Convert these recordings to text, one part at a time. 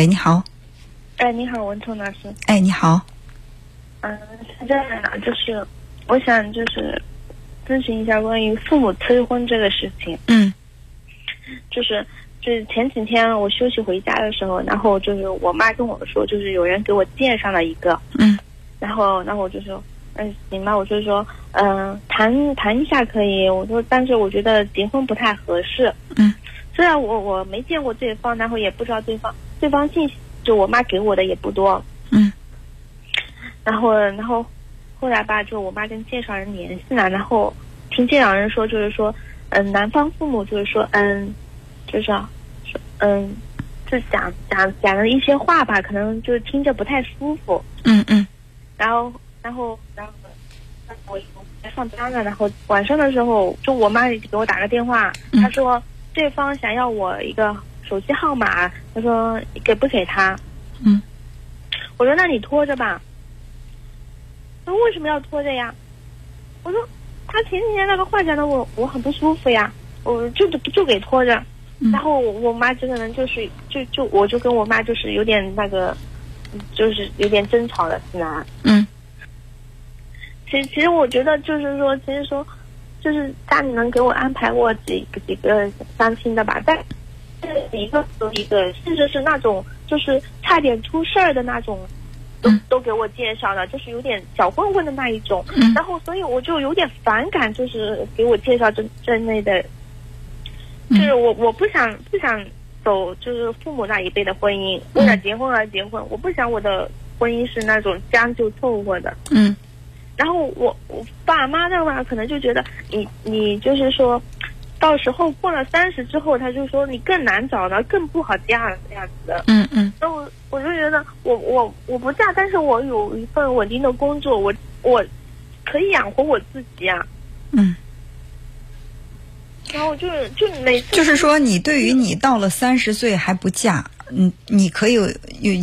喂，你好。哎，你好，文聪老师。哎，你好。嗯，是这样的，就是我想就是咨询一下关于父母催婚这个事情。嗯。就是就是前几天我休息回家的时候，然后就是我妈跟我说，就是有人给我介绍了一个。嗯。然后，然后我就说，嗯，行吧，我就说，嗯，谈谈一下可以。我说，但是我觉得结婚不太合适。嗯。虽然我我没见过对方，然后也不知道对方对方信息，就我妈给我的也不多。嗯。然后，然后后来吧，就我妈跟介绍人联系了，然后听介绍人说，就是说，嗯，男方父母就是说，嗯，就是说，嗯，就讲讲讲了一些话吧，可能就是听着不太舒服。嗯嗯。然后，然后，然后，我在上班了，然后晚上的时候，就我妈给我打个电话，她说对方想要我一个手机号码，他说给不给他？嗯。我说那你拖着吧。他说为什么要拖着呀？我说他前几天那个话讲的我我很不舒服呀，我就就给拖着。然后我妈这个人就是就就我就跟我妈就是有点那个。就是有点争吵的是吧？嗯。其实，其实我觉得就是说，其实说，就是家里能给我安排过几个几个相亲的吧，但是一个一个，甚至是那种就是差点出事儿的那种，都都给我介绍了，就是有点小混混的那一种。嗯。然后，所以我就有点反感，就是给我介绍这这类的，就是我我不想不想。走就是父母那一辈的婚姻，为了结婚而结婚。我不想我的婚姻是那种将就凑合的。嗯。然后我我爸妈的话，可能就觉得你你就是说，到时候过了三十之后，他就说你更难找了，更不好嫁了这样子的。嗯嗯。那我我就觉得，我我我不嫁，但是我有一份稳定的工作，我我可以养活我自己啊。嗯。然后就是就每次就是说，你对于你到了三十岁还不嫁，嗯，你可以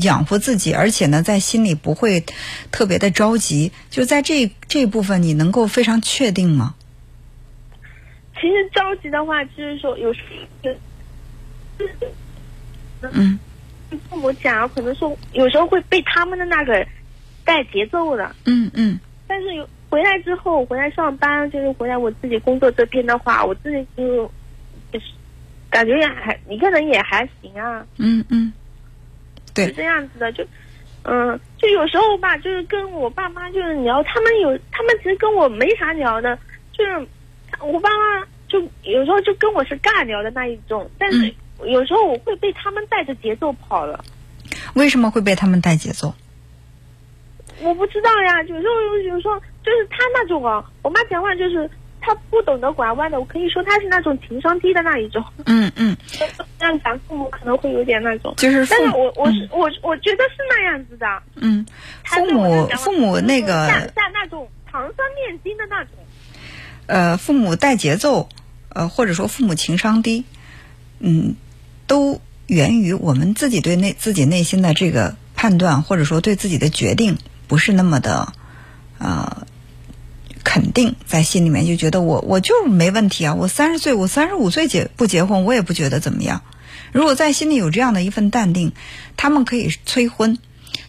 养活自己，而且呢，在心里不会特别的着急。就在这这部分，你能够非常确定吗？其实着急的话，就是说有时嗯，父母讲，可能说有时候会被他们的那个带节奏的。嗯嗯。但是有。回来之后，回来上班就是回来我自己工作这边的话，我自己就就是感觉也还一个人也还行啊。嗯嗯，对，是这样子的，就嗯，就有时候吧，就是跟我爸妈就是聊，他们有他们其实跟我没啥聊的，就是我爸妈就有时候就跟我是尬聊的那一种，但是有时候我会被他们带着节奏跑了。为什么会被他们带节奏？我不知道呀，有时候有时候。就是他那种啊，我妈讲话就是他不懂得拐弯的，我可以说他是那种情商低的那一种。嗯嗯，让咱父母可能会有点那种。就是，但是我我是我我觉得是那样子的。嗯，父母父母那个像像那种糖酸面筋的那种。呃，父母带节奏，呃，或者说父母情商低，嗯，都源于我们自己对内自己内心的这个判断，或者说对自己的决定不是那么的，呃。肯定在心里面就觉得我我就是没问题啊！我三十岁，我三十五岁结不结婚，我也不觉得怎么样。如果在心里有这样的一份淡定，他们可以催婚，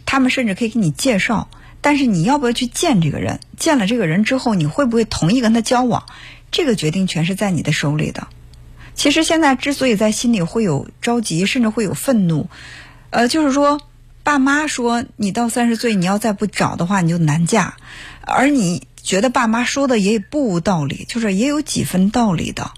他们甚至可以给你介绍。但是你要不要去见这个人？见了这个人之后，你会不会同意跟他交往？这个决定权是在你的手里的。其实现在之所以在心里会有着急，甚至会有愤怒，呃，就是说爸妈说你到三十岁你要再不找的话，你就难嫁，而你。觉得爸妈说的也不无道理，就是也有几分道理的。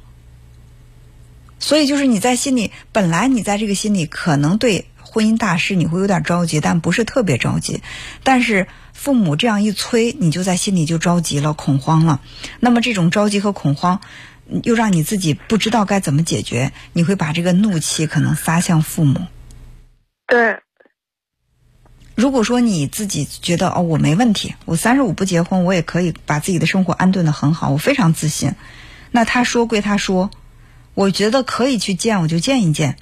所以就是你在心里，本来你在这个心里可能对婚姻大事你会有点着急，但不是特别着急。但是父母这样一催，你就在心里就着急了，恐慌了。那么这种着急和恐慌，又让你自己不知道该怎么解决，你会把这个怒气可能撒向父母。对。如果说你自己觉得哦，我没问题，我三十五不结婚，我也可以把自己的生活安顿的很好，我非常自信。那他说归他说，我觉得可以去见，我就见一见；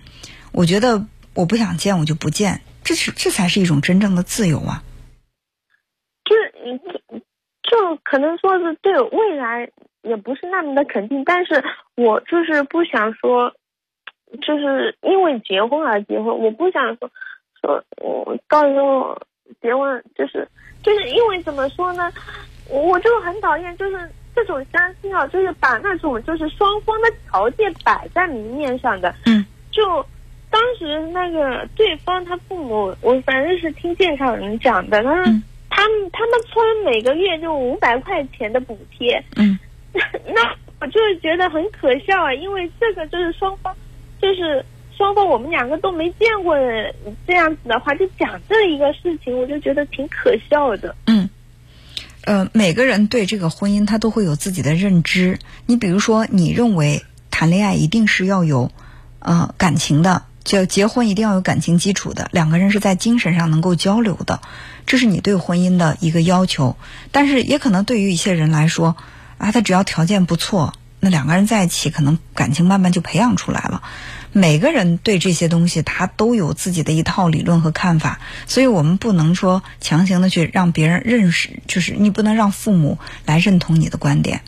我觉得我不想见，我就不见。这是这才是一种真正的自由啊！就是就就可能说是对未来也不是那么的肯定，但是我就是不想说，就是因为结婚而结婚，我不想说。说，我到时候结婚就是就是因为怎么说呢，我就很讨厌就是这种相亲啊，就是把那种就是双方的条件摆在明面上的。嗯。就当时那个对方他父母，我反正是听介绍人讲的，他说他们他们村每个月就五百块钱的补贴。嗯。那我就是觉得很可笑啊，因为这个就是双方就是。双方我们两个都没见过这样子的话，就讲这一个事情，我就觉得挺可笑的。嗯，呃，每个人对这个婚姻他都会有自己的认知。你比如说，你认为谈恋爱一定是要有呃感情的，就结婚一定要有感情基础的，两个人是在精神上能够交流的，这是你对婚姻的一个要求。但是也可能对于一些人来说，啊，他只要条件不错，那两个人在一起，可能感情慢慢就培养出来了。每个人对这些东西，他都有自己的一套理论和看法，所以我们不能说强行的去让别人认识，就是你不能让父母来认同你的观点，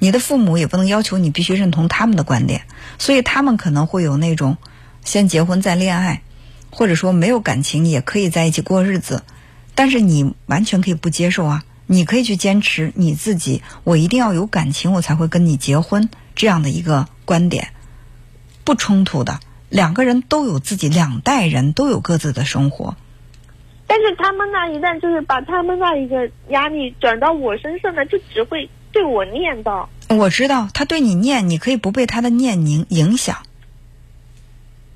你的父母也不能要求你必须认同他们的观点，所以他们可能会有那种先结婚再恋爱，或者说没有感情也可以在一起过日子，但是你完全可以不接受啊，你可以去坚持你自己，我一定要有感情，我才会跟你结婚这样的一个观点。不冲突的，两个人都有自己，两代人都有各自的生活。但是他们那一旦就是把他们那一个压力转到我身上呢，就只会对我念叨。我知道他对你念，你可以不被他的念影影响。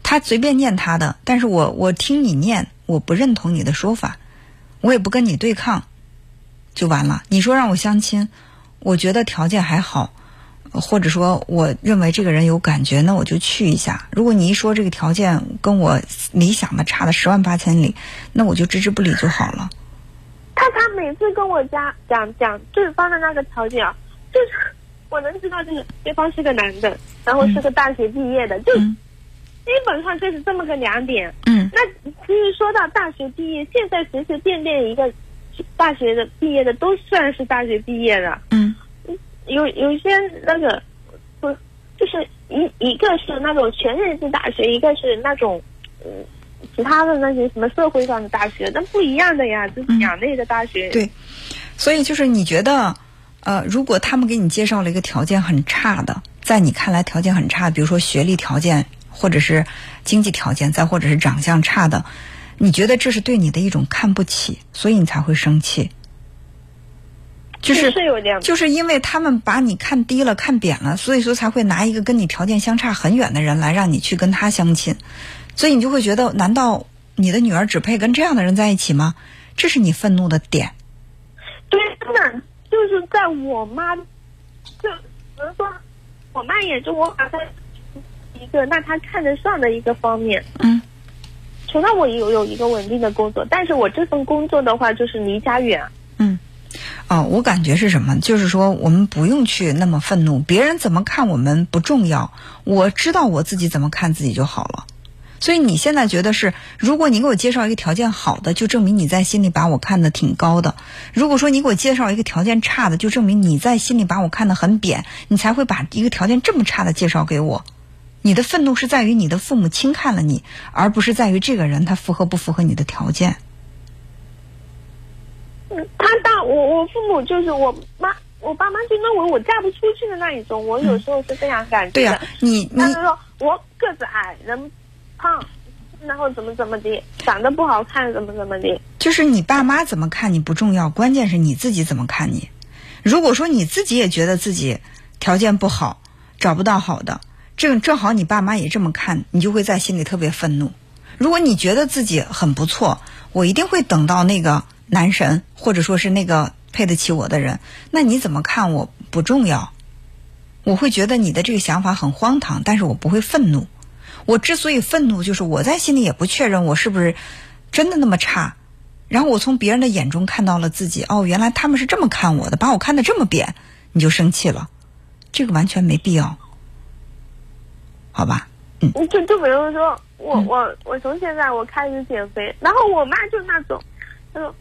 他随便念他的，但是我我听你念，我不认同你的说法，我也不跟你对抗，就完了。你说让我相亲，我觉得条件还好。或者说，我认为这个人有感觉，那我就去一下。如果你一说这个条件跟我理想的差了十万八千里，那我就置之不理就好了。他他每次跟我家讲讲对方的那个条件啊，就是我能知道，就是对方是个男的，然后是个大学毕业的，就基本上就是这么个两点。嗯。那其实说到大学毕业，现在随随便便一个大学的毕业的都算是大学毕业了。嗯。有有些那个不，就是一一个是那种全日制大学，一个是那种嗯其他的那些什么社会上的大学，那不一样的呀，这是两类的大学。对，所以就是你觉得，呃，如果他们给你介绍了一个条件很差的，在你看来条件很差，比如说学历条件，或者是经济条件，再或者是长相差的，你觉得这是对你的一种看不起，所以你才会生气。就是就是因为他们把你看低了、看扁了，所以说才会拿一个跟你条件相差很远的人来让你去跟他相亲，所以你就会觉得，难道你的女儿只配跟这样的人在一起吗？这是你愤怒的点。对，真的就是在我妈，就比如说，我妈也就我把她一个那他看得上的一个方面。嗯。除了我有有一个稳定的工作，但是我这份工作的话就是离家远。嗯。哦，我感觉是什么？就是说，我们不用去那么愤怒，别人怎么看我们不重要，我知道我自己怎么看自己就好了。所以你现在觉得是，如果你给我介绍一个条件好的，就证明你在心里把我看得挺高的；如果说你给我介绍一个条件差的，就证明你在心里把我看得很扁，你才会把一个条件这么差的介绍给我。你的愤怒是在于你的父母轻看了你，而不是在于这个人他符合不符合你的条件。他大我我父母就是我妈我爸妈就认为我嫁不出去的那一种，我有时候是这样感觉的。对呀，你他是说我个子矮，人胖，然后怎么怎么的，长得不好看，怎么怎么的。就是你爸妈怎么看你不重要，关键是你自己怎么看你。如果说你自己也觉得自己条件不好，找不到好的，正正好你爸妈也这么看，你就会在心里特别愤怒。如果你觉得自己很不错，我一定会等到那个。男神，或者说是那个配得起我的人，那你怎么看我不重要？我会觉得你的这个想法很荒唐，但是我不会愤怒。我之所以愤怒，就是我在心里也不确认我是不是真的那么差。然后我从别人的眼中看到了自己，哦，原来他们是这么看我的，把我看得这么扁，你就生气了。这个完全没必要，好吧？嗯。就就比如说，我我我从现在我开始减肥，然后我妈就那种，她说。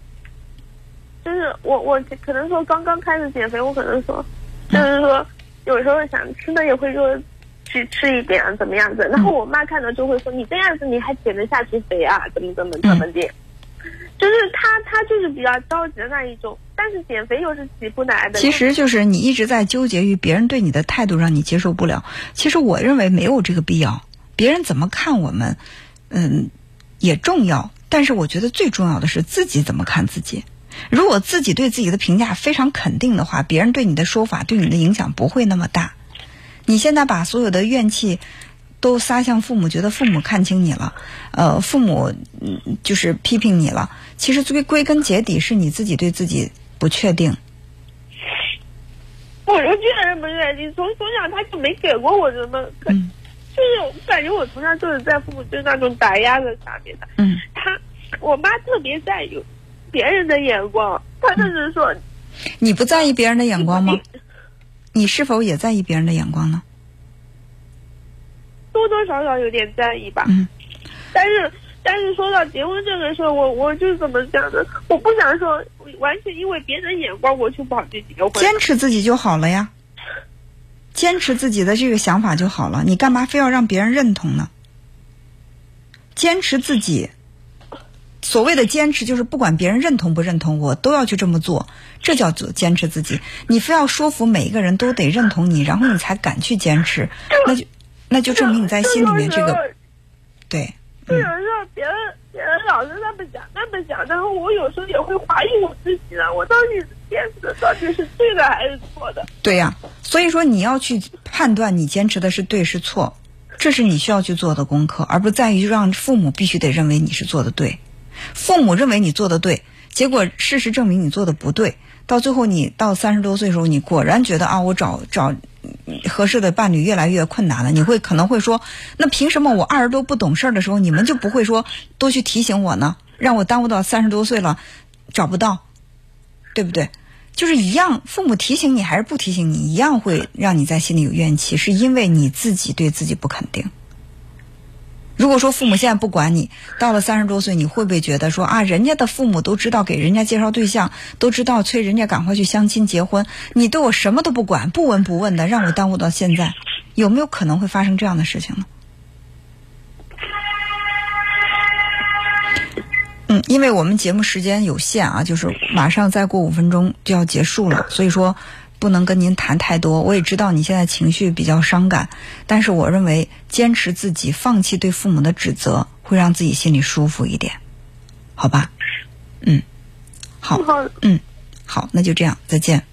就是我，我可能说刚刚开始减肥，我可能说，就是说有时候想吃的也会说去吃一点啊，怎么样子？然后我妈看到就会说：“你这样子你还减得下去肥啊？怎么怎么怎么的？”就是他他就是比较着急的那一种，但是减肥又是起不来的。其实就是你一直在纠结于别人对你的态度让你接受不了。其实我认为没有这个必要，别人怎么看我们，嗯，也重要。但是我觉得最重要的是自己怎么看自己。如果自己对自己的评价非常肯定的话，别人对你的说法对你的影响不会那么大。你现在把所有的怨气都撒向父母，觉得父母看清你了，呃，父母就是批评你了。其实归归根结底是你自己对自己不确定。我就确实不确定，从从小他就没给过我什么，嗯，就是我感觉我从小就是在父母就那种打压的下面的。嗯，他我妈特别在意别人的眼光，她就是说，你不在意别人的眼光吗？你是否也在意别人的眼光呢？多多少少有点在意吧。嗯，但是但是说到结婚这个事儿，我我就怎么讲呢？我不想说完全因为别人眼光我去跑去结婚。坚持自己就好了呀，坚持自己的这个想法就好了。你干嘛非要让别人认同呢？坚持自己。所谓的坚持，就是不管别人认同不认同，我都要去这么做，这叫做坚持自己。你非要说服每一个人都得认同你，然后你才敢去坚持，那就那就证明你在心里面这个对。就有时候别人别人老是那么讲那么讲，然后我有时候也会怀疑我自己了，我到底坚持的到底是对的还是错的？对呀，所以说你要去判断你坚持的是对是错，这是你需要去做的功课，而不在于让父母必须得认为你是做的对。父母认为你做的对，结果事实证明你做的不对。到最后，你到三十多岁的时候，你果然觉得啊，我找找合适的伴侣越来越困难了。你会可能会说，那凭什么我二十多不懂事儿的时候，你们就不会说多去提醒我呢？让我耽误到三十多岁了找不到，对不对？就是一样，父母提醒你还是不提醒你，一样会让你在心里有怨气，是因为你自己对自己不肯定。如果说父母现在不管你，到了三十多岁，你会不会觉得说啊，人家的父母都知道给人家介绍对象，都知道催人家赶快去相亲结婚，你对我什么都不管，不闻不问的，让我耽误到现在，有没有可能会发生这样的事情呢？嗯，因为我们节目时间有限啊，就是马上再过五分钟就要结束了，所以说。不能跟您谈太多，我也知道你现在情绪比较伤感，但是我认为坚持自己，放弃对父母的指责，会让自己心里舒服一点，好吧？嗯，好，嗯，好，那就这样，再见。